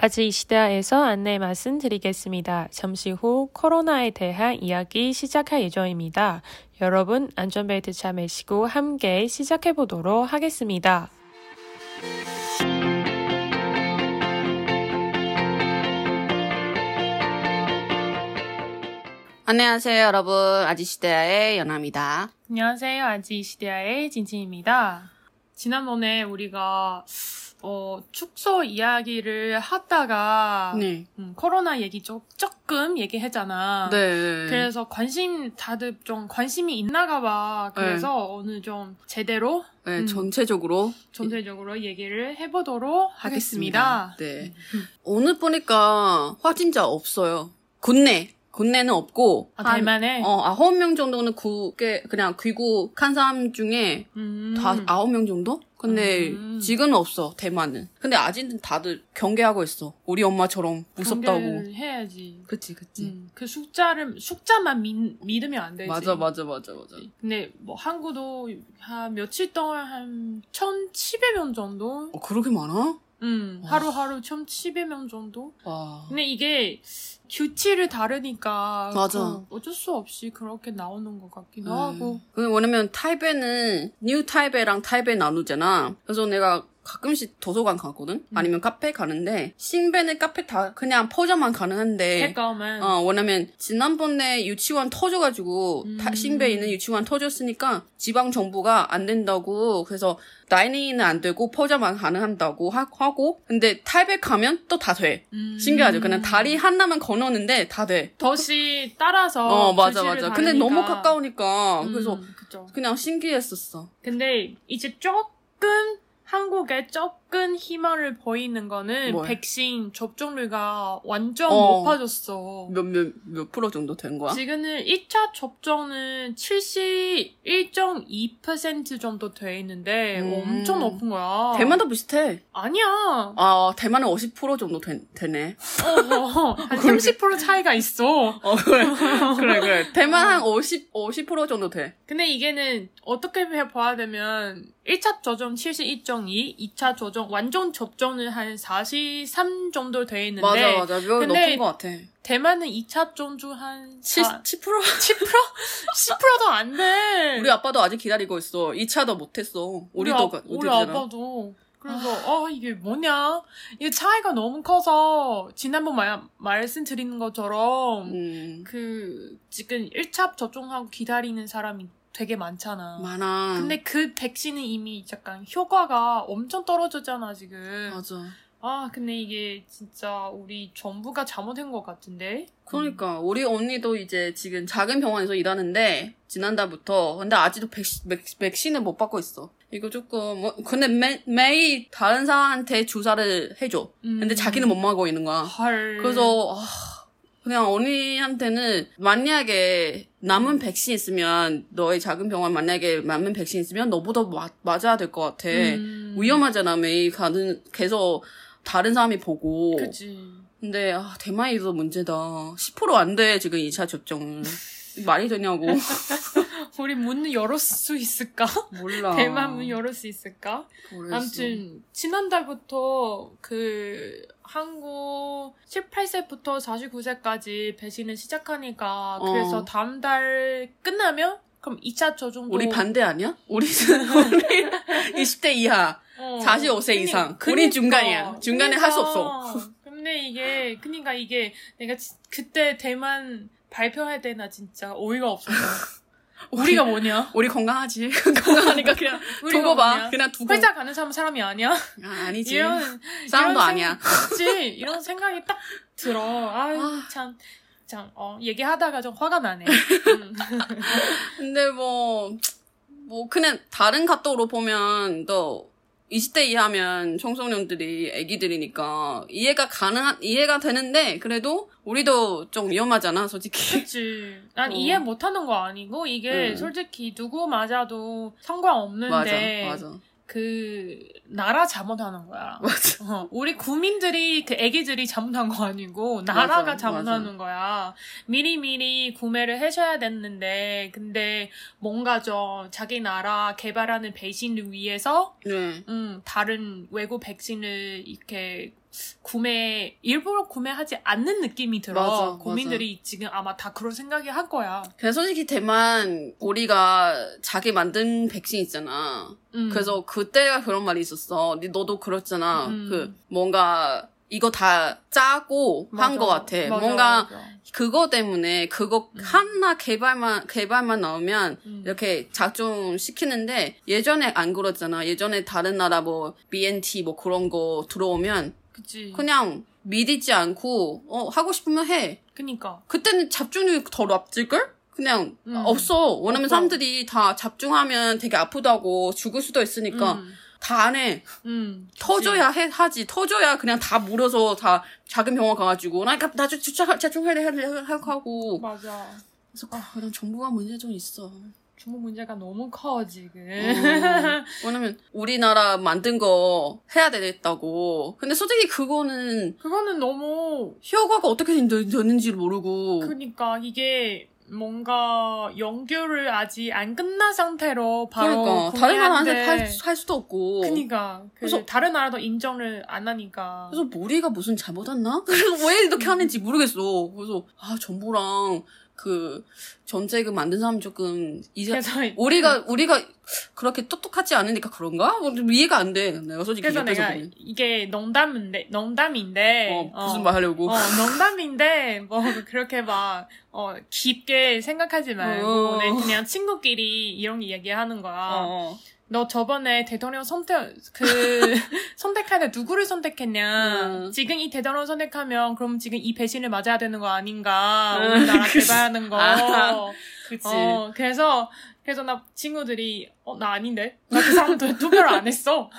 아직 이 시대에서 안내 말씀드리겠습니다. 잠시 후 코로나에 대한 이야기 시작할 예정입니다. 여러분 안전벨트 잘 매시고 함께 시작해 보도록 하겠습니다. 안녕하세요, 여러분. 아지시대의 연아입니다. 안녕하세요. 시대의 진진입니다. 지난번에 우리가 어, 축소 이야기를 하다가 네. 음, 코로나 얘기 조, 조금 얘기했잖아. 네. 그래서 관심 다들 좀 관심이 있나가 봐. 그래서 오늘 좀 제대로 네, 음. 전체적으로 전체적으로 얘기를 해보도록 하겠습니다. 네. 오늘 보니까 확진자 없어요. 국내. 국내는 없고. 아, 대만에? 어, 아홉 명 정도는 국에, 그냥 귀국한 사람 중에 음. 다 아홉 명 정도? 근데 음. 지금은 없어, 대만은. 근데 아직은 다들 경계하고 있어. 우리 엄마처럼 무섭다고. 경계를 해야지. 그치, 그치. 음, 그 숫자를 숫자만 믿, 믿으면 안 되지. 맞아, 맞아, 맞아, 맞아. 근데 뭐 한국도 한 며칠 동안 한 1,700명 정도? 어, 그렇게 많아? 음, 와. 하루하루 1,700명 정도? 와. 근데 이게 규칙을 다르니까 맞아. 그 어쩔 수 없이 그렇게 나오는 것 같기도 음. 하고. 그 왜냐면 타이베는 뉴 타이베이랑 타이베이 나누잖아. 그래서 내가 가끔씩 도서관 가거든. 음. 아니면 카페 가는데 신베는 카페 다 그냥 포장만 가능한데. 가까우면 어 왜냐면 지난번에 유치원 터져가지고 음. 타- 신베에 있는 유치원 터졌으니까 지방 정부가 안 된다고 그래서 다이닝은 안 되고 포장만 가능한다고 하, 고 근데 타이베 가면 또 다 돼. 음. 신기하죠. 그냥 다리 하나만 건너는데 다 돼. 덫이 따라서 어 맞아 맞아. 근데 다르니까. 너무 가까우니까 그래서 음, 그쵸. 그냥 신기했었어. 근데 이제 조금 한국에 조금 희망을 보이는 거는 뭐야? 백신 접종률가 완전 어. 높아졌어. 몇, 몇, 몇 프로 정도 된 거야? 지금은 1차 접종은 71.2% 정도 돼 있는데 음. 엄청 높은 거야. 대만도 비슷해. 아니야. 아, 대만은 50% 정도 되, 되네. 어, 어, 한 30% 차이가 있어. 어, 그래. 그래, 그래. 대만 한 50, 50% 정도 돼. 근데 이게는 어떻게 봐야 되면 1차 접종 72.2, 2차 접종 완전 접종은 한43 정도 돼 있는데 맞아, 맞아. 몇 높은 것 같아. 대만은 2차 접종 한 7, 4, 10%? 10%? 10%도 안 돼. 우리 아빠도 아직 기다리고 있어. 2차도 못했어. 우리, 우리도, 아, 가- 우리. 아빠도. 그래서 아 이게 뭐냐? 이게 차이가 너무 커서 지난번 말, 말씀드리는 것처럼 음, 그 지금 1차 접종하고 기다리는 사람이 되게 많잖아. 많아. 근데 그 백신은 이미 약간 효과가 엄청 떨어졌잖아 지금. 맞아. 아 근데 이게 진짜 우리 정부가 잘못한 것 같은데. 그러니까, 우리 언니도 이제 지금 작은 병원에서 일하는데, 지난달부터. 근데 아직도 백신, 백, 백신을 못 받고 있어. 이거 조금, 뭐, 근데 매, 매일 다른 사람한테 주사를 해줘. 음. 근데 자기는 못 먹고 있는 거야. 헐. 그래서 아, 그냥 언니한테는 만약에 남은 백신 있으면 너의 작은 병원 만약에 남은 백신 있으면 너보다 마- 맞아야 될 것 같아. 음. 위험하잖아 매일 가는 계속 다른 사람이 보고. 그치. 근데 아, 대만이도 문제다. 10%안 돼 지금 2차 접종은. 말이 되냐고. 우리 문 열을 수 있을까? 몰라. 대만 문 열을 수 있을까? 모르겠어. 아무튼 지난달부터 그 한국 18세부터 49세까지 배신을 시작하니까 어. 그래서 다음 달 끝나면 그럼 2차 접종도 우리 반대 아니야? 우리 우리 20대 이하. 어. 45세 그니- 이상. 그니까. 우린 중간이야. 중간에 할수 없어. 그러니까. 근데 이게 그러니까 이게 내가 지- 그때 대만 발표할 때나 진짜 어이가 없었어. 우리가 뭐냐? 우리 건강하지. 건강하니까 그냥 두고 봐. 뭐냐? 그냥 두고. 회사 가는 사람 사람이 아니야? 아, 아니지. 이런 사람도 이런 아니야. 생- 그치 이런 생각이 딱 들어. 아유 아. 참. 참, 어, 얘기하다가 좀 화가 나네. 음. 근데 뭐, 뭐, 그냥 다른 각도로 보면 또 20대 이하면 청소년들이 애기들이니까 이해가 가능한, 이해가 되는데 그래도 우리도 좀 위험하잖아, 솔직히. 그치. 난 어. 이해 못하는 거 아니고, 이게 음. 솔직히 누구 맞아도 상관없는데, 맞아, 맞아. 그, 나라 잘못하는 거야. 맞아. 어, 우리 국민들이, 그 애기들이 잘못한 거 아니고, 나라가 맞아, 잘못하는 거야. 미리 미리 구매를 해줘야 됐는데, 근데 뭔가 좀 자기 나라 개발하는 배신을 위해서, 네. 음, 다른 외국 백신을 이렇게 구매 일부러 구매하지 않는 느낌이 들어. 맞아, 국민들이 지금 아마 다 그런 생각이 할 거야. 그냥 솔직히 대만 우리가 자기 만든 백신 있잖아. 음. 그래서 그때가 그런 말이 있었어. 니- 너도 그렇잖아. 음. 그 뭔가 이거 다 짜고 한 맞아. 것 같아. 맞아, 뭔가 맞아. 그거 때문에 그거 음. 하나 개발만 개발만 나오면 음. 이렇게 작동 시키는데 예전에 안 그랬잖아. 예전에 다른 나라 뭐 BNT 뭐 그런 거 들어오면 그치. 그냥 믿지 않고 어 하고 싶으면 해. 그니까. 그때는 잡중률이 더 높을걸? 그냥 음. 없어. 왜냐면 없어. 사람들이 다 잡중하면 되게 아프다고 죽을 수도 있으니까 음. 다안 해. 음. 터져야 해, 하지. 터져야 그냥 다 물어서 다 작은 병원 가가지고 나 나도 주차 돼 하고. 맞아. 그래서 아, 그냥 정부가 문제 좀 있어. 중국 문제가 너무 커 지금. 어, 왜냐면 우리나라 만든 거 해야 되겠다고. 근데 솔직히 그거는 그거는 너무 효과가 어떻게 된- 됐는지 모르고. 그니까 이게 뭔가 연결을 아직 안 끝난 상태로 바로 그러니까 다른 나라한테 구매하는데 할, 할 수도 없고. 그니까 그 그래서- 다른 나라도 인정을 안 하니까 그래서 머리가 무슨 잘못했나? 그래서 왜 이렇게 하는지 모르겠어. 그래서 아 정부랑 그 정책을 만든 사람 조금 이제 우리가 우리가 그렇게 똑똑하지 않으니까 그런가? 뭐좀 이해가 안 돼. 내가 솔직히 그래서 내가 보면. 이게 농담인데 농담인데 어, 무슨 말 하려고? 어, 농담인데 뭐 그렇게 막 어, 깊게 생각하지 말고 어. 내 그냥 친구끼리 이런 이야기 하는 거야. 너 저번에 대통령 선택 그 선택할 때 누구를 선택했냐? 음. 지금 이 대통령 선택하면 그럼 지금 이 배신을 맞아야 되는 거 아닌가? 음, 우리나라 그치. 개발하는 거. 아, 그치. 어, 그래서 그래서 나 친구들이 어 나 아닌데 나 그 사람한테 투표를 안 했어.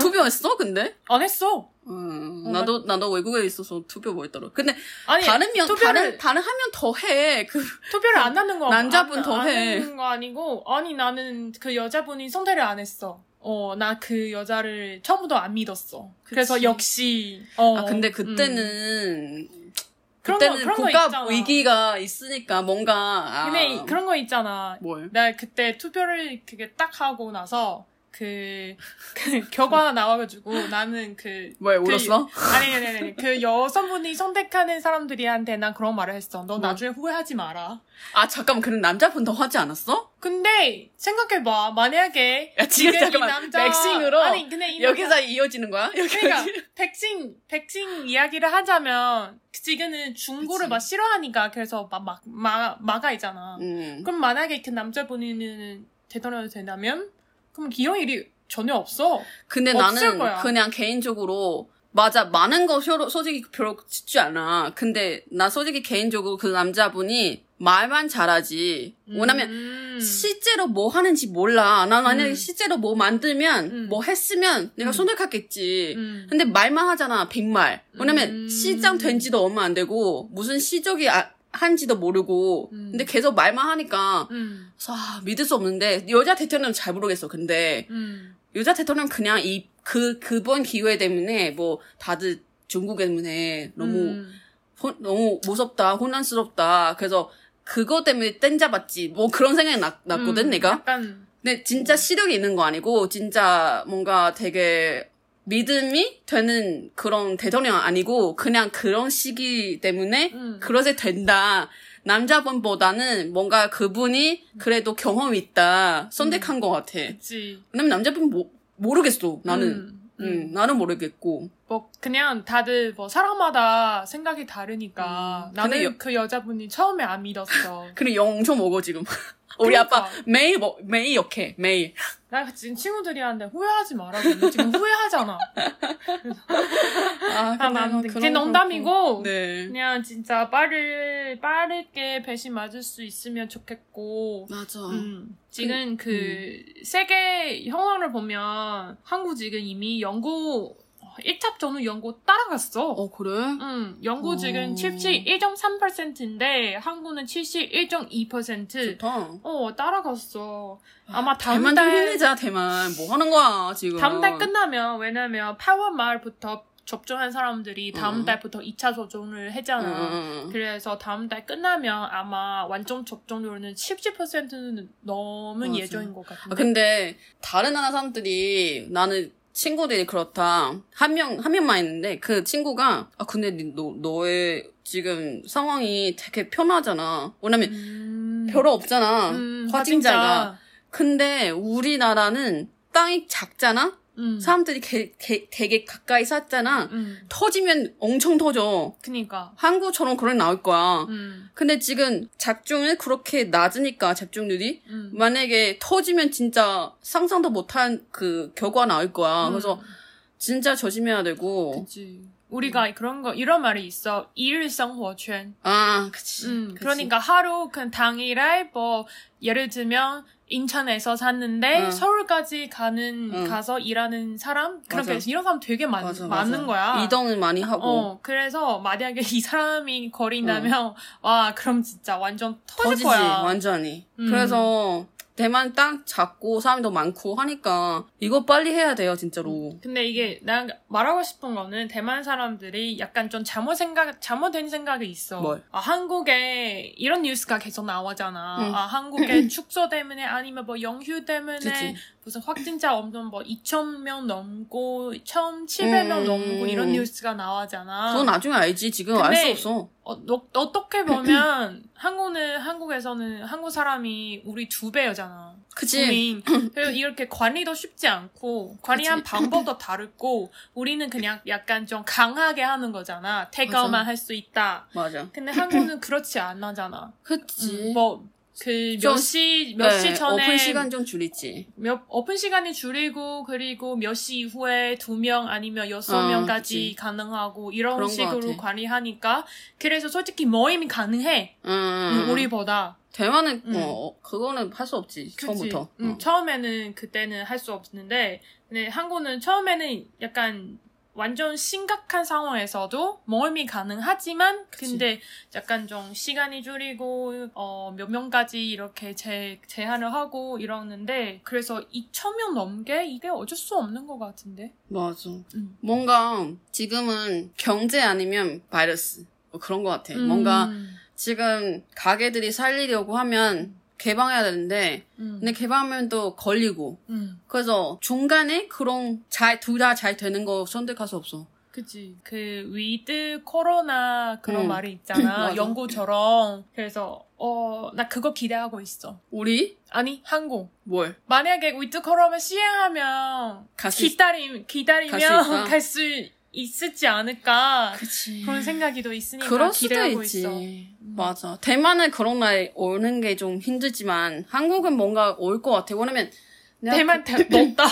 투표했어? 근데? 안 했어. 음, 어, 나도 나도 외국에 있어서 투표 뭐 했더라. 근데 아니 다른 명 투표를- 다른 다른 한 명 더 해. 그 투표를 안 하는 거 남자분 안- 더안 해. 하는 거 아니고 아니 나는 그 여자분이 선택을 안 했어. 어 나 그 여자를 처음부터 안 믿었어. 그래서 그치. 역시 어 아 근데 음. 그때는 그런 거- 그때는 그런 거 국가 있잖아. 위기가 있으니까 뭔가 아, 근데 이- 그런 거 있잖아. 뭘? 나 그때 투표를 그게 딱 하고 나서 그, 그 결과가 나와가지고 나는 그왜 그- 울었어? 아니 아니 아니 그 여성분이 선택하는 사람들이한테 난 그런 말을 했어. 너 뭐? 나중에 후회하지 마라. 아 잠깐만 그럼 남자분 더 하지 않았어? 근데 생각해봐 만약에 야, 지금 이 잠깐만. 맥싱으로 아니 근데 이 여기서 남자- 이어지는 거야? 여기 그러니까 백신 백신 이야기를 하자면 지금은 중고를 그치. 막 싫어하니까 그래서 막막 막아 있잖아. 음. 그럼 만약에 그 남자분이 대통령이 된다면 그럼 이런 일이 전혀 없어. 근데 나는 거야. 그냥 개인적으로 맞아 많은 거 쇼로- 솔직히 별로 쉽지 않아. 근데 나 솔직히 개인적으로 그 남자분이 말만 잘하지. 왜냐면 음. 실제로 뭐 하는지 몰라. 난 만약에 음. 실제로 뭐 만들면 음. 뭐 했으면 내가 음. 선택하겠지. 음. 근데 말만 하잖아 빈말. 왜냐면 음. 시장 된 지도 얼마 안 되고 무슨 시적이 아- 한지도 모르고. 음. 근데 계속 말만 하니까 음. 아, 믿을 수 없는데 여자 대통령은 잘 모르겠어. 근데 음. 여자 대통령 그냥 이 그 그번 기회 때문에 뭐 다들 중국 때문에 너무 음. 혼- 너무 무섭다 혼란스럽다 그래서 그거 때문에 땡 잡았지 뭐 그런 생각이 났, 났거든 음. 내가 약간 근데 진짜 시력이 있는 거 아니고 진짜 뭔가 되게 믿음이 되는 그런 대통령 아니고 그냥 그런 시기 때문에 음. 그러게 된다 남자분보다는 뭔가 그분이 그래도 경험이 있다 선택한 것 같아 그치. 왜냐면 남자분 모, 모르겠어 나는 음. 음, 나는 모르겠고. 뭐 그냥 다들 뭐 사람마다 생각이 다르니까 음. 나는 여- 그 여자분이 처음에 안 믿었어. 그래 영 엄청 먹어 지금. 우리 그러니까. 아빠 매일 먹 매일 역해 매일. 나 지금 친구들이한테 후회하지 말라고 지금 후회하잖아. 아, 아, 난 그런 그게 거 농담이고. 네. 그냥 진짜 빠르 빠르게 배신 맞을 수 있으면 좋겠고. 맞아. 음, 지금 그 세계 형황을 보면 한국 지금 이미 영국 1차 전후 영국 따라갔어. 어 그래? 음, 영국 어. 지금 71.3%인데 한국은 71.2%. 좋다. 어, 따라갔어. 아마 다음 대만 좀달 힘내자 대만. 뭐 하는 거야 지금? 다음 달 끝나면 왜냐면 8월 말부터 접종한 사람들이 다음 음. 달부터 2차 접종을 했잖아. 응, 응, 그래서 다음 달 끝나면 아마 완전 접종률은 70%는 넘은 맞아. 예정인 것 같은데. 아, 근데 다른 나라 사람들이 나는 친구들이 그렇다. 한 명, 한 명만 있는데, 그 친구가, 아, 근데 너, 너의 지금 상황이 되게 편하잖아. 왜냐면, 음. 별로 없잖아. 음, 확진자가. 근데 우리나라는 땅이 작잖아? 음. 사람들이 게- 게- 되게 가까이 샀잖아. 음. 터지면 엄청 터져. 그니까. 한국처럼 그런 나올 거야. 음. 근데 지금 작중은 그렇게 낮으니까 접종률이 음. 만약에 터지면 진짜 상상도 못한 그 결과 나올 거야. 그래서 진짜 조심해야 되고. 음. 그치. 우리가 그런 거 이런 말이 있어. 일생활圈. 아, 그치. 음, 그치. 그러니까 하루 그 당일에 뭐 예를 들면 인천에서 샀는데 응. 서울까지 가는 응. 가서 일하는 사람 그렇게 맞아. 이런 사람 되게 많, 맞아, 많은 맞아. 거야. 이동을 많이 하고. 어, 그래서 만약에 이 사람이 거린다면 와 그럼 진짜 완전 터질 거야. 완전히. 음. 그래서 대만 땅 작고 사람도 많고 하니까 이거 빨리 해야 돼요, 진짜로. 근데 이게 난 말하고 싶은 거는 대만 사람들이 약간 좀 잘못 생각 잘못된 생각이 있어. 뭘? 아 한국에 이런 뉴스가 계속 나오잖아. 응. 아 한국에 축소 때문에 아니면 뭐 영휴 때문에 그치. 무슨 확진자 엄청 뭐 2천 명 넘고 1,700명 음. 넘고 이런 뉴스가 나오잖아. 그건 나중에 알지. 지금 알 수 없어. 어, 너- 어떻게 보면 한국은 한국에서는 한국 사람이 우리 두 배잖아. 그치. 그래서 이렇게 관리도 쉽지 않고 관리한. 방법도 다르고 우리는 그냥 약간 좀 강하게 하는 거잖아. 맞아. 할수 있다. 맞아. 근데 한국은 그렇지 않아잖아. 그치. 뭐 그 좀- 몇시 몇시 네, 전에 오픈 시간 좀 줄이지. 몇 오픈 시간이 줄이고 그리고 몇 시 이후에 두 명 아니면 여섯 어, 명까지 그치. 가능하고 이런 식으로. 관리하니까 그래서 솔직히 모임이 가능해 음, 음, 우리보다 대만은 음. 어, 그거는 할 수 없지. 그치? 처음부터. 음, 어. 처음에는 그때는 할 수 없는데 근데 한국은 처음에는 약간 완전 심각한 상황에서도 모임이 가능하지만 그치. 근데 약간 좀 시간이 줄이고 어, 몇 명까지 이렇게 제, 제한을 하고 이러는데 그래서 2천 명 넘게 이게 어쩔 수 없는 것 같은데 맞아. 음. 뭔가 지금은 경제 아니면 바이러스 뭐 그런 것 같아. 뭔가 음, 지금 가게들이 살리려고 하면 개방해야 되는데 음, 근데 개방하면 또 걸리고 음. 그래서 중간에 그런 잘둘다 잘 되는 거 선택할 수 없어. 그치. 그, 위드 코로나 그런 음. 말이 있잖아. 영국처럼. 그래서, 어, 나 그거 기대하고 있어. 우리 아니, 한국. 뭘? 만약에 위드 코로나 시행하면, 기다림, 기다리면 갈 수 있을지 않을까. 그치. 그런 생각이 더 있으니까 그럴 수도 기대하고 있지. 있어. 맞아. 대만은 그런 날 오는 게 좀 힘들지만 한국은 뭔가 올 것 같아. 왜냐면 대만 대, 넣었다.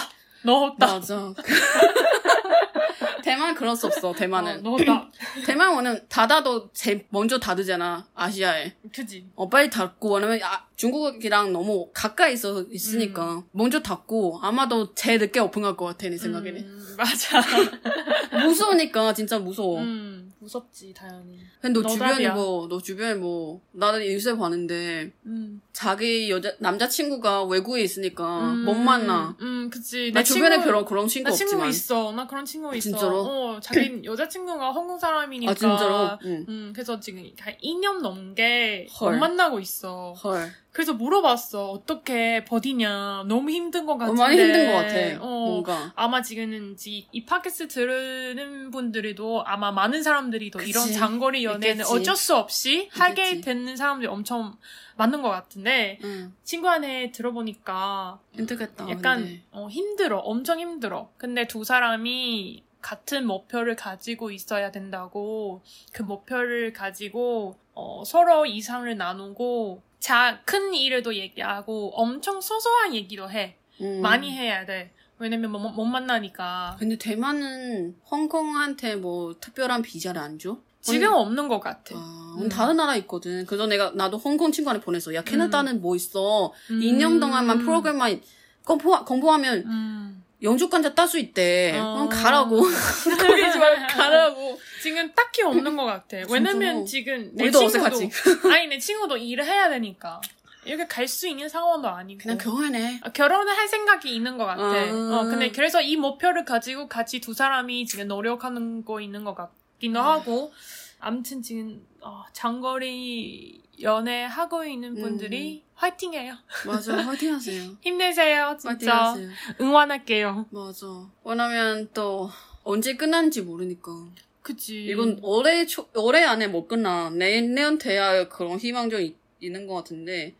넣었다. 맞아. 대만 그럴 수 없어. 어, 대만은 넣었다. 대만 오는 닫아도 제일 먼저 닫으잖아. 아시아에. 그지. 어 빨리 닫고 왜냐면 아, 중국이랑 너무 가까이 있어 있으니까 먼저 닫고 아마도 제일 늦게 오픈할 것 같아 내 생각에는. 음, 맞아. 무서우니까 진짜 무서워. 음, 무섭지, 당연히. 근데 너 주변에. 뭐, 너 주변에 뭐, 나는 뉴스에 봤는데, 음. 자기 여자, 남자친구가 외국에 있으니까 음, 못 만나. 음, 그치. 나내 주변에 친구- 별로 그런 친구 나 친구 없지만. 있어. 나 그런 친구 있어. 진짜로? 어, 자기 여자친구가 한국 사람이니까. 아, 진짜로? 응. 음, 그래서 지금 한 2년 넘게 헐. 못 만나고 있어. 헐. 그래서 물어봤어. 어떻게 버티냐. 너무 힘든 것 어, 같은데. 많이 힘든 것 같아. 어, 뭔가. 아마 지금은 이, 이 팟캐스트 들으는 분들도 아마 많은 사람들이 또 이런. 장거리 연애는 있겠지. 어쩔 수 없이 하게 있겠지. 되는 사람들이 엄청 많은 것 같은데 응. 친구한테 들어보니까 힘들겠다. 약간. 어, 힘들어. 엄청 힘들어. 근데 두 사람이 같은 목표를 가지고 있어야 된다고 그 목표를 가지고 어, 서로 이상을 나누고 자, 큰 일도 얘기하고 엄청 소소한 얘기도 해. 음. 많이 해야 돼. 왜냐면 못, 못 만나니까. 근데 대만은 홍콩한테 뭐 특별한 비자를 안 줘? 지금 없는 것 같아. 아, 음. 다른 나라 있거든. 그래서 내가, 나도 홍콩 친구한테 보냈어. 야, 캐나다는 뭐 있어. 음. 2년 동안만 프로그램만 공부, 공부하면 음. 영주권자 딸수 있대. 어. 그럼 가라고. 거기 좀 가라고. 지금 딱히 없는 것 같아. 왜냐면 진짜로? 지금 내 우리도 친구도 어색하지. 아니 내 친구도 일을 해야 되니까 이렇게 갈 수 있는 상황도 아니고 그냥 결혼해. 아, 결혼을 할 생각이 있는 것 같아. 아. 어, 근데 그래서 이 목표를 가지고 같이 두 사람이 지금 노력하는 거 있는 것 같기도 하고 아무튼 지금 어, 장거리 연애 하고 있는 분들이 화이팅해요. 맞아, 화이팅 하세요. 힘내세요, 화이팅 진짜. 하세요. 응원할게요. 맞아. 왜냐면 또 언제 끝난지 모르니까. 그치. 이건 올해 초, 올해 안에 못 끝나. 내년 돼야 그런 희망적이 있는 것 같은데.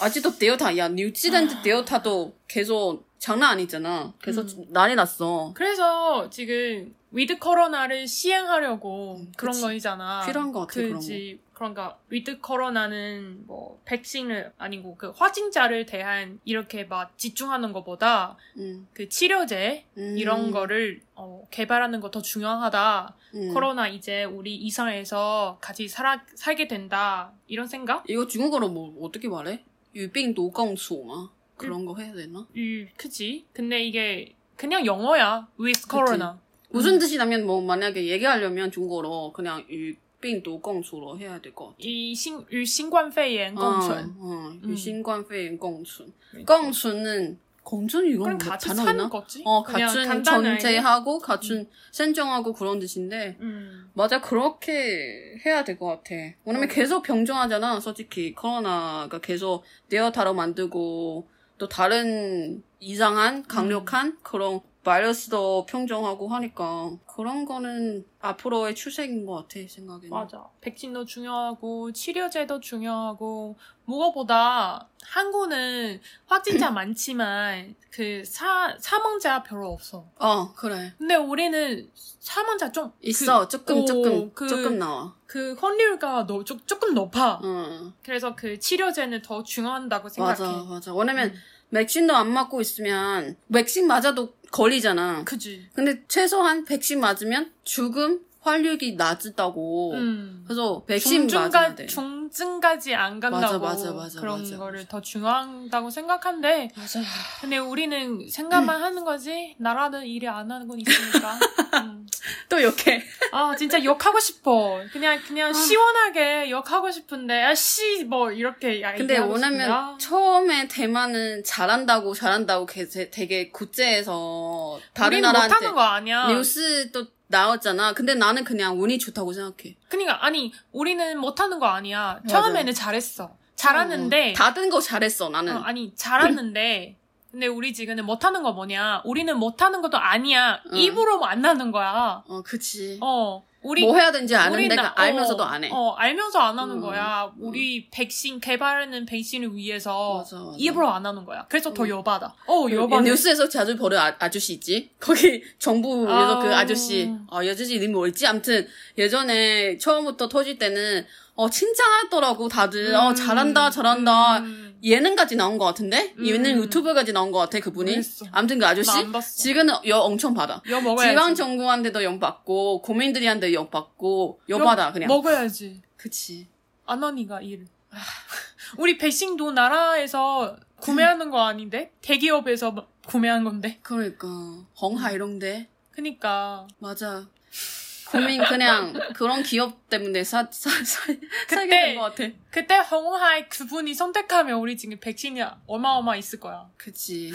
아직도 델타, 야, 뉴질랜드 델타도 계속 장난 아니잖아. 계속 음. 난리 났어. 그래서 지금 위드 코로나를 시행하려고 음, 그런. 거이잖아. 필요한 것 같아. 그지. 그러니까 위드 코로나는 뭐 백신을 아니고 그 확진자를 대한 이렇게 막 집중하는 것보다 음, 그 치료제 음, 이런 거를 어, 개발하는 거 더 중요하다. 음. 코로나 이제 우리 일상에서 같이 살아, 살게 된다. 이런 생각? 이거 중국어로 뭐 어떻게 말해? 유빙도共处마 그런 거 해야 되나? 음, 그치. 근데 이게 그냥 영어야. with corona. 무슨 뜻이냐면 뭐 만약에 얘기하려면 중국어로 그냥 유 빙도 共处로 해야 될 것 같아. 与新与新冠肺炎共存。 어, 어, 음. 유신관肺炎 共存. 共存은共存 이건 그럼 뭐 같이 단어 사는 있나? 거지. 어, 그냥 같은 간단하게. 존재하고 같은 생존하고 그런 뜻인데 음. 맞아 그렇게 해야 될 것 같아. 왜냐면 어. 계속 병정하잖아. 솔직히 코로나가 계속 데어타로 만들고 또 다른 이상한 강력한 음. 그런 바이러스도 평정하고 하니까 그런 거는 앞으로의 추세인 것 같아 생각에는. 맞아. 백신도 중요하고 치료제도 중요하고 무엇보다 한국은 확진자 많지만 그 사, 사망자 별로 없어. 어 그래 근데 우리는 사망자 좀 있어 조금 오, 조금 그- 조금 나와. 그, 그 확률가 너, 조, 조금 높아. 어. 그래서 그 치료제는 더 중요하다고 생각해. 맞아, 맞아. 왜냐면 음. 백신도 안 맞고 있으면 백신 맞아도 걸리잖아. 그지. 근데 최소한 백신 맞으면 죽음 활력이 낮다고. 음. 그래서 백신 맞아야 돼. 중증까지 안 간다고 맞아, 맞아, 맞아, 그런 맞아, 거를 맞아. 더 중요하다고 생각한데 맞아. 근데 우리는 생각만 하는 거지 나라는 일이 안 하는 건 있으니까 음. 또 이렇게. 아 진짜 욕하고 싶어 그냥 그냥 시원하게 욕하고 싶은데 아씨 뭐 이렇게 야, 근데 왜냐면 싶냐? 처음에 대만은 잘한다고 잘한다고 게- 되게 국제에서 다른 나라한테 못하는 거 아니야 뉴스도 나왔잖아. 근데 나는 그냥 운이 좋다고 생각해. 그러니까 아니 우리는 못하는 거 아니야 맞아. 처음에는 잘했어 잘하는데 어, 다른 거 잘했어 나는. 어, 아니 잘하는데 근데 우리 지금은 못하는 거 뭐냐 우리는 못하는 것도 아니야 응. 입으로 안 하는 거야 어, 그치. 어 우리 뭐 해야 되는지 아는데 나- 알면서도 어, 안 해. 어 알면서 안 하는 음, 거야 우리 백신 개발하는 백신을 위해서 맞아, 맞아. 입으로 안 하는 거야 그래서 더 음. 여받아 어그 여받아 뉴스에서 자주 보는 아, 아저씨 있지? 거기 정부에서 아. 그 아저씨, 어, 여자씨 이름이 뭐였지? 아무튼 예전에 처음부터 터질 때는 어, 칭찬하더라고 다들. 어, 잘한다, 잘한다. 음. 예능까지 나온 것 같은데? 음. 예능 유튜브까지 나온 것 같아, 그분이. 그랬어. 아무튼 그 아저씨? 지금은 여 엄청 받아. 여 먹어야지 지방 정부한테도 영 받고, 고민들이한테 영 받고, 여 받아, 그냥. 먹어야지 그치. 안 하니까 일 우리 백신도 나라에서 구매하는 거 아닌데 대기업에서 막 구매한 건데 그러니까. 홍하 이런데. 그니까 맞아. 고민 그냥 그런 기업 때문에 사, 사, 사, 살게 된 것 같아. 그때 홍하이 그분이 선택하면 우리 지금 백신이 어마어마 있을 거야. 그치.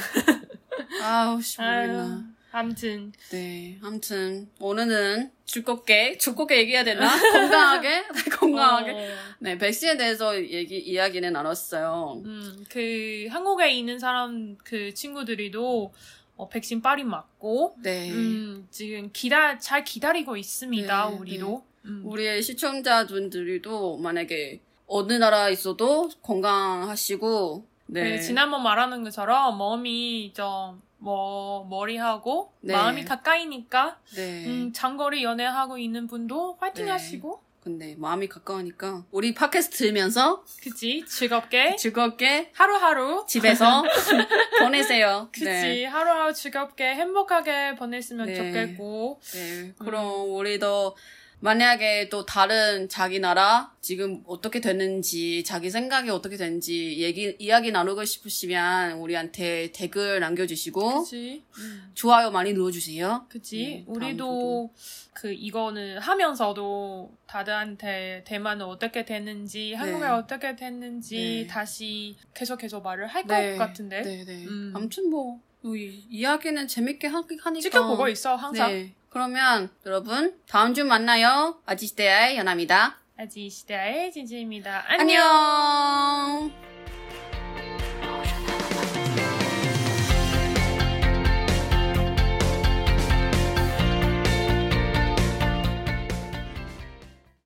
아우, 씨, 모르겠나. 아무튼 네. 아무튼, 오늘은 즐겁게, 즐겁게 얘기해야 되나? 건강하게? 네, 건강하게. 어, 네, 백신에 대해서 얘기, 이야기는 나눴어요. 음, 그 한국에 있는 사람 그 친구들이도 어, 백신 빨리 맞고 네. 음, 지금 기다 잘 기다리고 있습니다. 네, 우리도. 음. 우리의 시청자분들도 만약에 어느 나라 있어도 건강하시고, 네. 그 지난번 말하는 것처럼 몸이 좀 뭐 머리하고 네. 마음이 가까이니까 네. 음, 장거리 연애하고 있는 분도 화이팅 네. 하시고 근데 마음이 가까우니까 우리 팟캐스트 들으면서 그치 즐겁게 즐겁게 하루하루 집에서 보내세요. 그치 네. 하루하루 즐겁게 행복하게 보냈으면 네. 좋겠고 네. 그럼 우리도 만약에 또 다른 자기 나라 지금 어떻게 됐는지 자기 생각이 어떻게 됐는지 얘기 이야기 나누고 싶으시면 우리한테 댓글 남겨주시고 그치 음. 좋아요 많이 눌러주세요. 그치 네, 우리도 그 이거는 하면서도 다들한테 대만은 어떻게 됐는지 한국에 어떻게 됐는지 네. 다시 계속해서 말을 할것 네. 같은데 네, 네. 음. 아무튼 뭐 이, 이야기는 재밌게 하, 하니까 지켜보고 있어 항상 네. 그러면 여러분 다음 주 만나요. 아지시대야의 연아입니다. 아지 시대의 진지입니다. 안녕. 안녕.